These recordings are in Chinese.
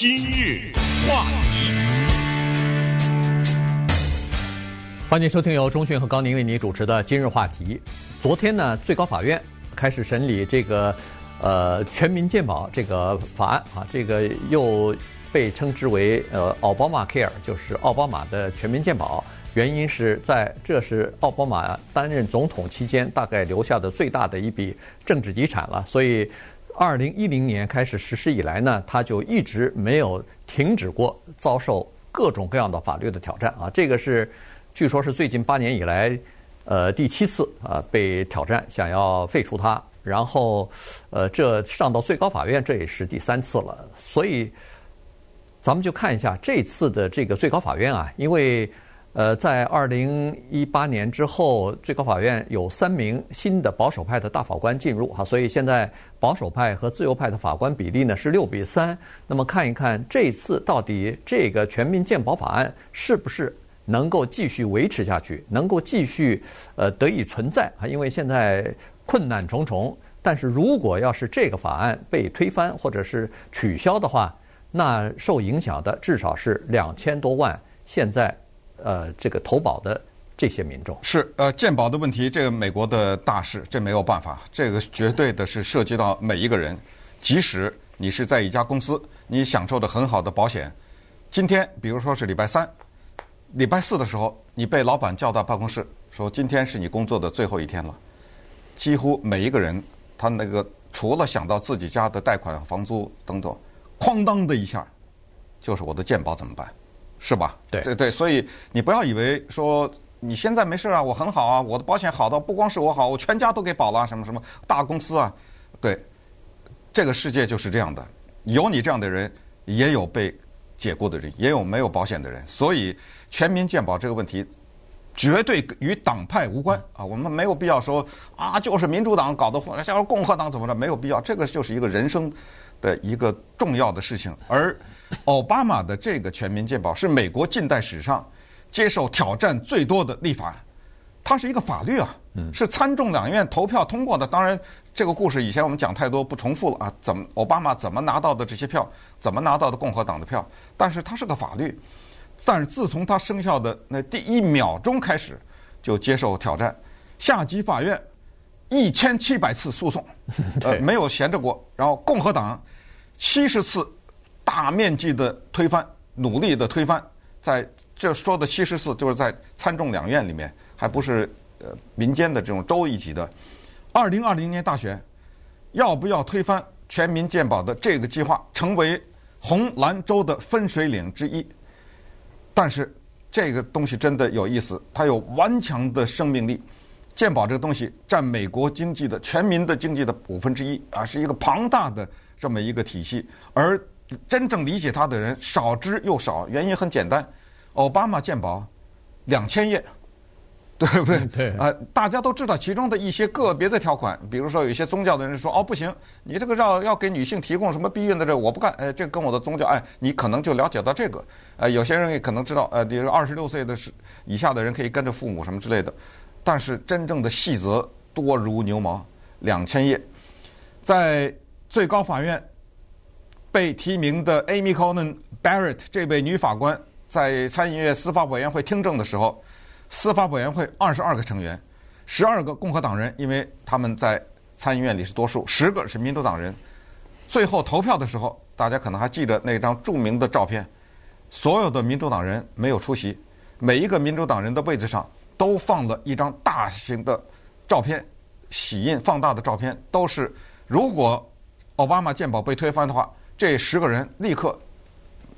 今日话题，欢迎收听由钟讯和高宁为你主持的今日话题。昨天呢，最高法院开始审理这个呃全民健保这个法案啊，这个又被称之为呃奥巴马 Care，就是奥巴马的全民健保。原因是在这是奥巴马担任总统期间大概留下的最大的一笔政治遗产了，所以二零一零年开始实施以来呢，他就一直没有停止过遭受各种各样的法律的挑战啊。这个是据说是最近八年以来呃第七次啊被挑战，想要废除它，然后呃这上到最高法院这也是第三次了，所以咱们就看一下这次的这个最高法院啊，因为。呃，在二零一八年之后，最高法院有三名新的保守派的大法官进入哈，所以现在保守派和自由派的法官比例呢是六比三。那么看一看这次到底这个全民健保法案是不是能够继续维持下去，能够继续呃得以存在啊？因为现在困难重重，但是如果要是这个法案被推翻或者是取消的话，那受影响的至少是两千多万。现在。呃，这个投保的这些民众是呃健保的问题，这个美国的大事，这没有办法，这个绝对的是涉及到每一个人，即使你是在一家公司，你享受的很好的保险，今天比如说是礼拜三、礼拜四的时候，你被老板叫到办公室，说今天是你工作的最后一天了，几乎每一个人他那个除了想到自己家的贷款、房租等等，哐当的一下，就是我的健保怎么办？是吧？对。对对，所以你不要以为说你现在没事啊，我很好啊，我的保险好到不光是我好，我全家都给保了，什么什么大公司啊，对，这个世界就是这样的，有你这样的人，也有被解雇的人，也有没有保险的人，所以全民健保这个问题绝对与党派无关啊，我们没有必要说啊，就是民主党搞的祸，像共和党怎么着，没有必要，这个就是一个人生的一个重要的事情，而。奥巴马的这个全民健保是美国近代史上接受挑战最多的立法，它是一个法律啊，是参众两院投票通过的。当然，这个故事以前我们讲太多，不重复了啊。怎么奥巴马怎么拿到的这些票？怎么拿到的共和党的票？但是它是个法律，但是自从它生效的那第一秒钟开始，就接受挑战。下级法院一千七百次诉讼，呃，没有闲着过。然后共和党七十次。大面积的推翻，努力的推翻，在这说的七十次，就是在参众两院里面，还不是呃民间的这种州一级的。二零二零年大选，要不要推翻全民健保的这个计划，成为红蓝州的分水岭之一？但是这个东西真的有意思，它有顽强的生命力。健保这个东西占美国经济的全民的经济的五分之一啊，是一个庞大的这么一个体系，而。真正理解它的人少之又少，原因很简单，奥巴马健保两千页，对不对？对。啊，大家都知道其中的一些个别的条款，比如说有一些宗教的人说，哦，不行，你这个要要给女性提供什么避孕的这，我不干。哎，这跟我的宗教，哎，你可能就了解到这个。呃，有些人也可能知道，呃，比如二十六岁的是以下的人可以跟着父母什么之类的，但是真正的细则多如牛毛，两千页，在最高法院。被提名的 Amy Coney Barrett 这位女法官在参议院司法委员会听证的时候，司法委员会二十二个成员，十二个共和党人，因为他们在参议院里是多数，十个是民主党人。最后投票的时候，大家可能还记得那张著名的照片，所有的民主党人没有出席，每一个民主党人的位置上都放了一张大型的照片，洗印放大的照片，都是如果奥巴马鉴宝被推翻的话。这十个人立刻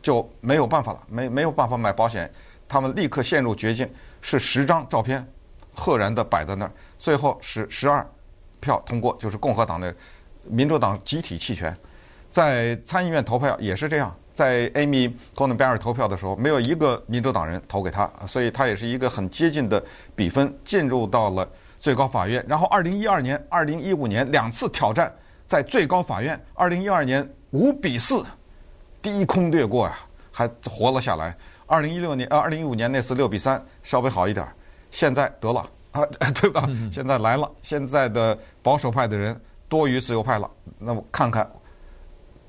就没有办法了，没没有办法买保险，他们立刻陷入绝境。是十张照片，赫然的摆在那儿，最后是十二票通过，就是共和党的民主党集体弃权。在参议院投票也是这样，在 Amy Coney Barrett 投票的时候，没有一个民主党人投给他，所以他也是一个很接近的比分进入到了最高法院。然后，二零一二年、二零一五年两次挑战在最高法院，二零一二年。五比四，低空掠过呀，还活了下来。二零一六年，呃，二零一五年那次六比三，稍微好一点。现在得了啊，对吧？现在来了，现在的保守派的人多于自由派了。那我看看，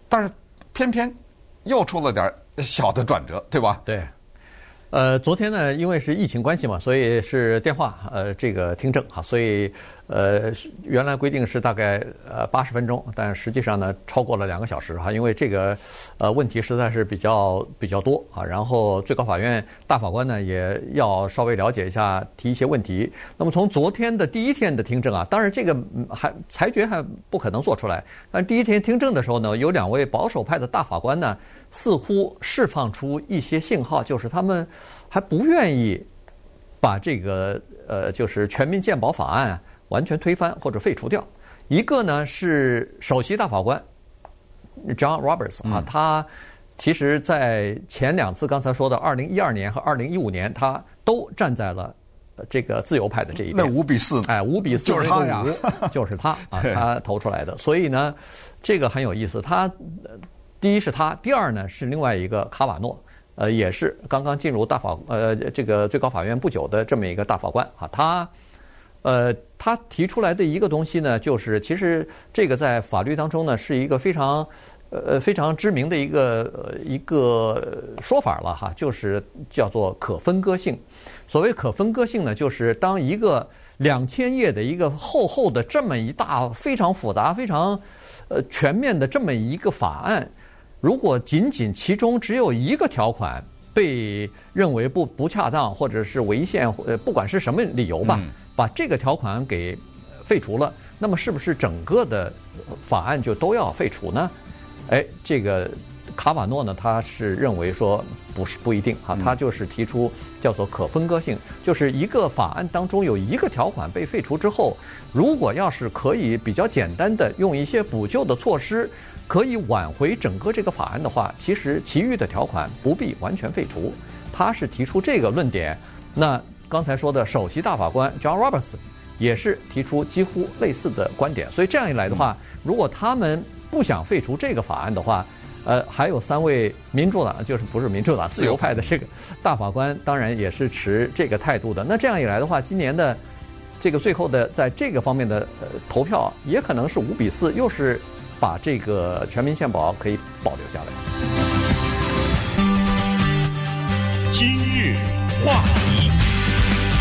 但是偏偏又出了点小的转折，对吧？对。呃，昨天呢，因为是疫情关系嘛，所以是电话呃这个听证哈，所以呃原来规定是大概呃八十分钟，但实际上呢超过了两个小时哈，因为这个呃问题实在是比较比较多啊，然后最高法院大法官呢也要稍微了解一下，提一些问题。那么从昨天的第一天的听证啊，当然这个还裁决还不可能做出来，但第一天听证的时候呢，有两位保守派的大法官呢。似乎释放出一些信号，就是他们还不愿意把这个呃，就是全民健保法案啊完全推翻或者废除掉。一个呢是首席大法官 John Roberts 啊，他其实在前两次刚才说的二零一二年和二零一五年，他都站在了这个自由派的这一边。那五比四，哎，五比四，就是他呀，就是他啊，他投出来的。所以呢，这个很有意思，他。第一是他，第二呢是另外一个卡瓦诺，呃，也是刚刚进入大法呃这个最高法院不久的这么一个大法官啊，他，呃，他提出来的一个东西呢，就是其实这个在法律当中呢是一个非常呃非常知名的一个一个说法了哈，就是叫做可分割性。所谓可分割性呢，就是当一个两千页的一个厚厚的这么一大非常复杂非常呃全面的这么一个法案。如果仅仅其中只有一个条款被认为不不恰当或者是违宪，呃，不管是什么理由吧，把这个条款给废除了，那么是不是整个的法案就都要废除呢？哎，这个卡瓦诺呢，他是认为说不是不一定哈，他就是提出叫做可分割性，就是一个法案当中有一个条款被废除之后，如果要是可以比较简单的用一些补救的措施。可以挽回整个这个法案的话，其实其余的条款不必完全废除。他是提出这个论点。那刚才说的首席大法官 John Roberts 也是提出几乎类似的观点。所以这样一来的话，如果他们不想废除这个法案的话，呃，还有三位民主党，就是不是民主党自由派的这个大法官，当然也是持这个态度的。那这样一来的话，今年的这个最后的在这个方面的呃投票也可能是五比四，又是。把这个全民健保可以保留下来。今日话题，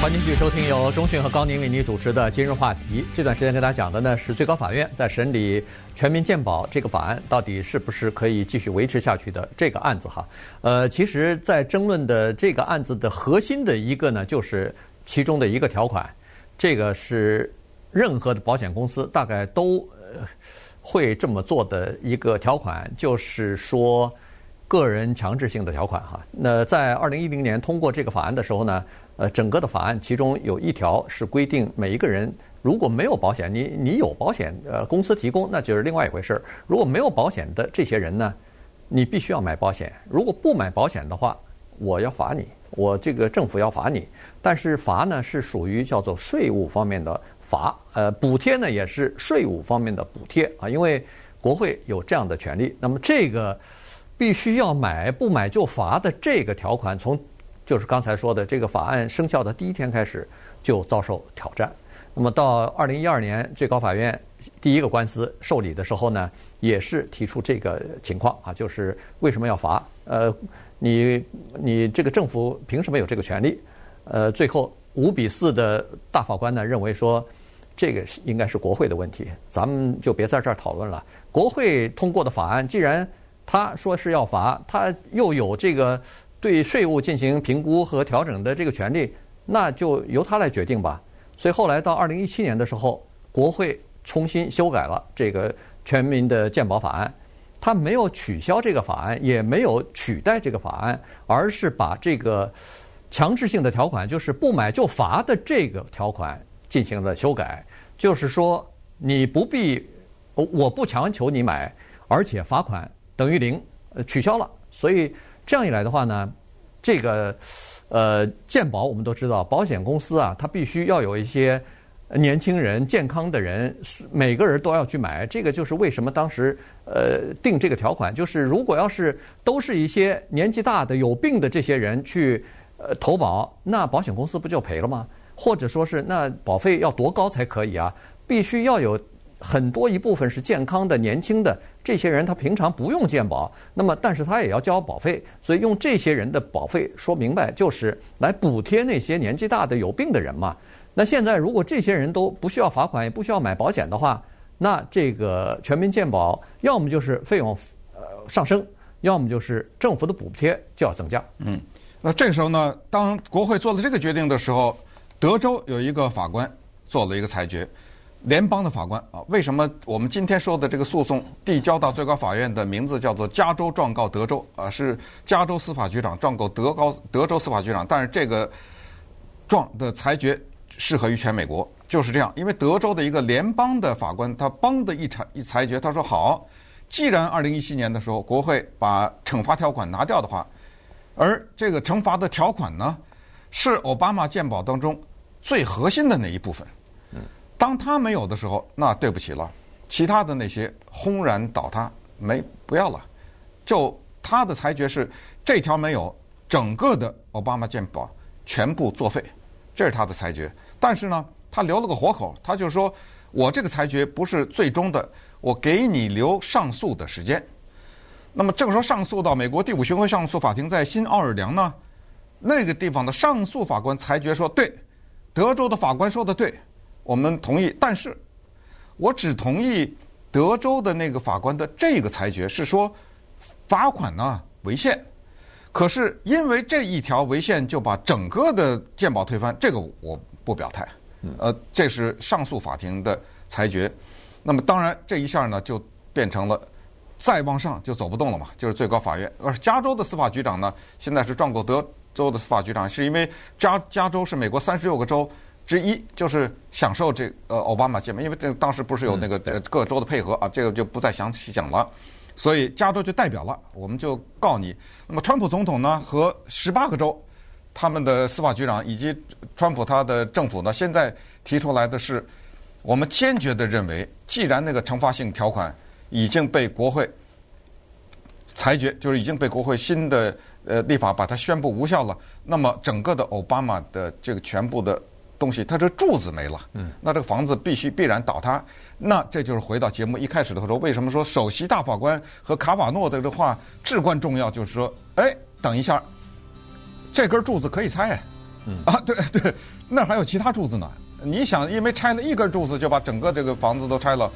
欢迎继续收听由中讯和高宁为您主持的《今日话题》。这段时间跟大家讲的呢是最高法院在审理全民健保这个法案到底是不是可以继续维持下去的这个案子哈。呃，其实，在争论的这个案子的核心的一个呢，就是其中的一个条款，这个是任何的保险公司大概都。会这么做的一个条款，就是说个人强制性的条款哈。那在二零一零年通过这个法案的时候呢，呃，整个的法案其中有一条是规定每一个人如果没有保险，你你有保险，呃，公司提供那就是另外一回事儿。如果没有保险的这些人呢，你必须要买保险。如果不买保险的话，我要罚你，我这个政府要罚你。但是罚呢是属于叫做税务方面的。罚呃补贴呢也是税务方面的补贴啊，因为国会有这样的权利。那么这个必须要买不买就罚的这个条款，从就是刚才说的这个法案生效的第一天开始就遭受挑战。那么到二零一二年最高法院第一个官司受理的时候呢，也是提出这个情况啊，就是为什么要罚？呃，你你这个政府凭什么有这个权利？呃，最后五比四的大法官呢认为说。这个是应该是国会的问题，咱们就别在这儿讨论了。国会通过的法案，既然他说是要罚，他又有这个对税务进行评估和调整的这个权利，那就由他来决定吧。所以后来到二零一七年的时候，国会重新修改了这个全民的健保法案，他没有取消这个法案，也没有取代这个法案，而是把这个强制性的条款，就是不买就罚的这个条款进行了修改。就是说，你不必，我不强求你买，而且罚款等于零，呃，取消了。所以这样一来的话呢，这个呃健保我们都知道，保险公司啊，它必须要有一些年轻人、健康的人，每个人都要去买。这个就是为什么当时呃定这个条款，就是如果要是都是一些年纪大的、有病的这些人去呃投保，那保险公司不就赔了吗？或者说是那保费要多高才可以啊？必须要有很多一部分是健康的、年轻的这些人，他平常不用健保，那么但是他也要交保费，所以用这些人的保费说明白就是来补贴那些年纪大的有病的人嘛。那现在如果这些人都不需要罚款，也不需要买保险的话，那这个全民健保要么就是费用呃上升，要么就是政府的补贴就要增加。嗯，那这个时候呢，当国会做了这个决定的时候，德州有一个法官做了一个裁决。联邦的法官啊，为什么我们今天说的这个诉讼递交到最高法院的名字叫做加州状告德州啊？是加州司法局长状告德高德州司法局长，但是这个状的裁决适合于全美国，就是这样。因为德州的一个联邦的法官，他邦的一裁一裁决，他说好，既然二零一七年的时候国会把惩罚条款拿掉的话，而这个惩罚的条款呢，是奥巴马健保当中最核心的那一部分。当他没有的时候，那对不起了，其他的那些轰然倒塌，没不要了。就他的裁决是这条没有，整个的奥巴马健保全部作废，这是他的裁决。但是呢，他留了个活口，他就说我这个裁决不是最终的，我给你留上诉的时间。那么这个时候上诉到美国第五巡回上诉法庭在新奥尔良呢，那个地方的上诉法官裁决说对，德州的法官说的对。我们同意，但是我只同意德州的那个法官的这个裁决，是说罚款呢违宪，可是因为这一条违宪就把整个的鉴保推翻，这个我不表态。呃，这是上诉法庭的裁决。那么当然这一下呢就变成了再往上就走不动了嘛，就是最高法院。而加州的司法局长呢，现在是状告德州的司法局长，是因为加加州是美国三十六个州。之一就是享受这呃奥巴马见面，因为这当时不是有那个各州的配合啊，这个就不再详细讲了。所以加州就代表了，我们就告你。那么川普总统呢和十八个州他们的司法局长以及川普他的政府呢，现在提出来的是，我们坚决的认为，既然那个惩罚性条款已经被国会裁决，就是已经被国会新的呃立法把它宣布无效了，那么整个的奥巴马的这个全部的。东西，它这柱子没了，嗯，那这个房子必须必然倒塌。那这就是回到节目一开始的时候，为什么说首席大法官和卡瓦诺的这话至关重要？就是说，哎，等一下，这根柱子可以拆，嗯啊，对对，那还有其他柱子呢。你想，因为拆了一根柱子就把整个这个房子都拆了，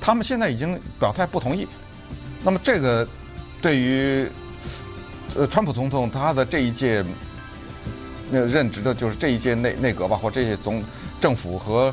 他们现在已经表态不同意。那么这个对于呃川普总统他的这一届。那任职的就是这一届内内阁吧，或这些总政府和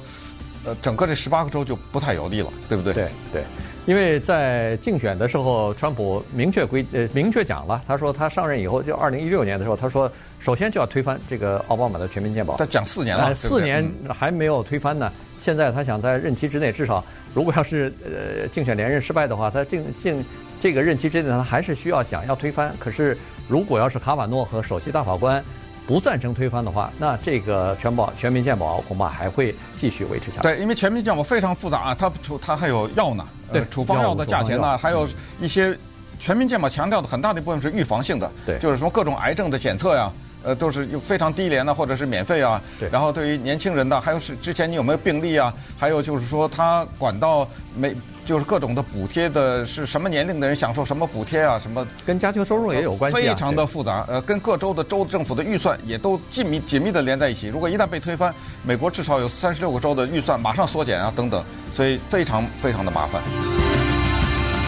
呃整个这十八个州就不太有利了，对不对？对对，因为在竞选的时候，川普明确规呃明确讲了，他说他上任以后就二零一六年的时候，他说首先就要推翻这个奥巴马的全民健保。他讲四年了，四年还没有推翻呢。现在他想在任期之内，至少如果要是呃竞选连任失败的话，他竞竞这个任期之内，他还是需要想要推翻。可是如果要是卡瓦诺和首席大法官。不赞成推翻的话，那这个全保全民健保恐怕还会继续维持下去。对，因为全民健保非常复杂啊，它处它还有药呢，对，处方药的价钱呢，还有一些全民健保强调的很大的一部分是预防性的，对，就是说各种癌症的检测呀，呃，都是非常低廉的或者是免费啊。对，然后对于年轻人的，还有是之前你有没有病例啊？还有就是说他管到没。就是各种的补贴的，是什么年龄的人享受什么补贴啊？什么跟家庭收入也有关系，非常的复杂。呃，跟各州的州政府的预算也都紧密紧密的连在一起。如果一旦被推翻，美国至少有三十六个州的预算马上缩减啊，等等，所以非常非常的麻烦。